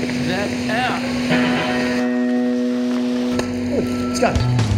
That out. Let's go.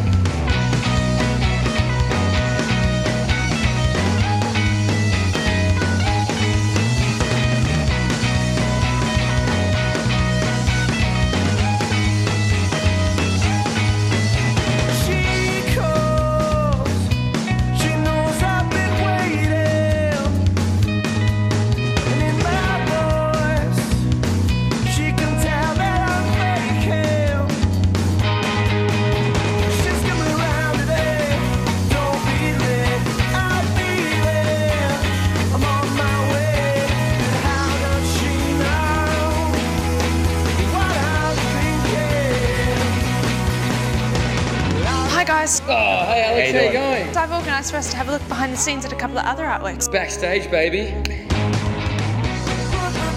Hi guys. Oh, hey Alex, how you going? So I've organised for us to have a look behind the scenes at a couple of other artworks. Backstage, baby. Put the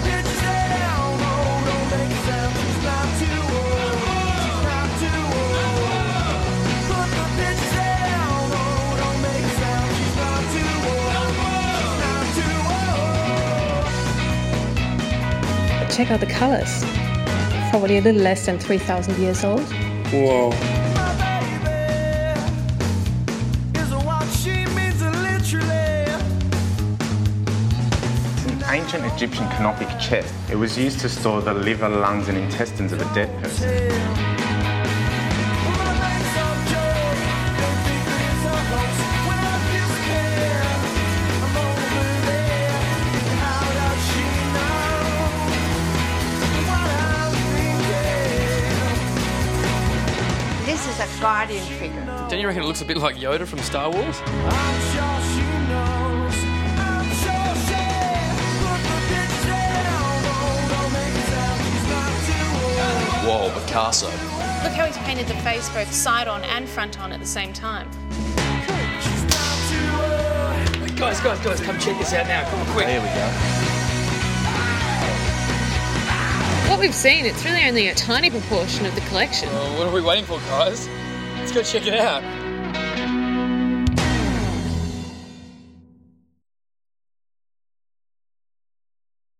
bitches down, don't make a sound, she's not too old, she's not too old. Put the bitches down, don't make a sound, she's not too old, she's not too old. Check out the colors. Probably a little less than 3,000 years old. Whoa. Ancient Egyptian canopic chest. It was used to store the liver, lungs, and intestines of a dead person. My life's a joke, don't think that it's a hoax. When I feel scared, I'm over there. How does she know what I'm thinking? This is a guardian figure. Don't you reckon it looks a bit like Yoda from Star Wars? Picasso. Look how he's painted the face both side on and front on at the same time. She's not too old. Guys, guys, guys, come check this out now. Come on, quick. Here we go. What we've seen, it's really only a tiny proportion of the collection. Well, what are we waiting for, guys? Let's go check it out.